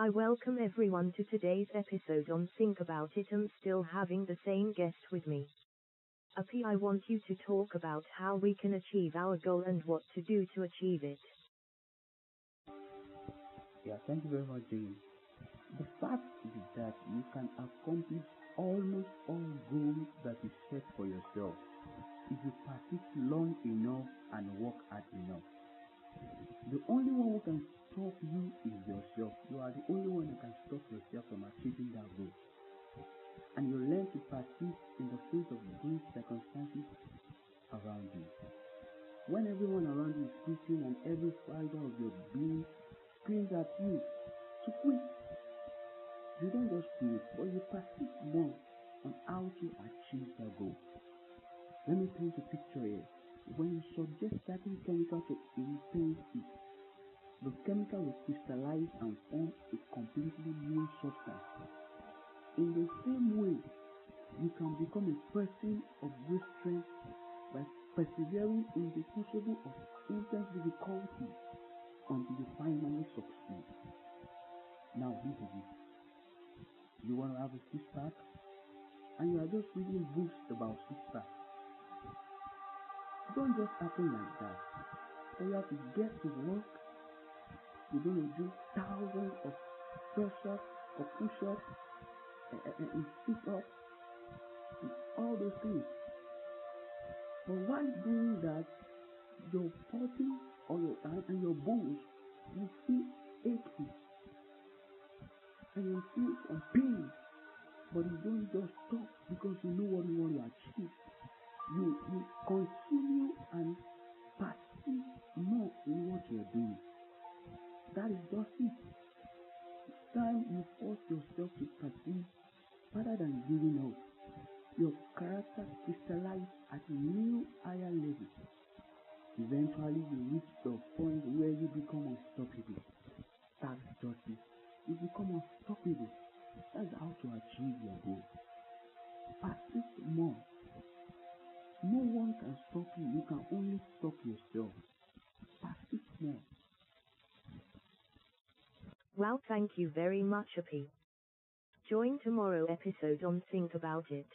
I welcome everyone to today's episode on Think About It. I'm still having the same guest with me. Api, I want you to talk about how we can achieve our goal and what to do to achieve it. Yeah, thank you very much, James. The fact is that you can accomplish almost all goals that you set for yourself if you persist long enough and work hard enough. The only one who can stop you is yourself. You are the only one that can stop yourself from achieving that goal. And you learn to persist in the face of great circumstances around you. When everyone around you is quitting and every fiber of your being screams at you to quit, you don't just quit, but you persist more on how to achieve that goal. Let me paint a picture here. When you subject certain chemical to intense heat, the chemical is crystallized and form a completely new substance. In the same way, you can become a person of great strength by persevering in the crucible of intense difficulty until you finally succeed. Now, this is it. You want to have a six pack, and you are just reading books about six pack. Don't just happen like that. So you have to get to work. Going to do thousands of press-ups or push-ups and, and, and sit-ups and all those things. But while doing that, your body or your and your bones will feel achy and you feel some pain. But you don't just stop because you know what you want to achieve. You you continue and persist more in what you're doing. That is just it. Time you force yourself to persist rather than giving up. Your character crystallizes at a new higher level. Eventually you reach the point where you become unstoppable. That's it. You become unstoppable. That's how to achieve your goal. Persist more. No one can stop you. You can only stop yourself. Well, thank you very much, Api. Join tomorrow episode on Think About It.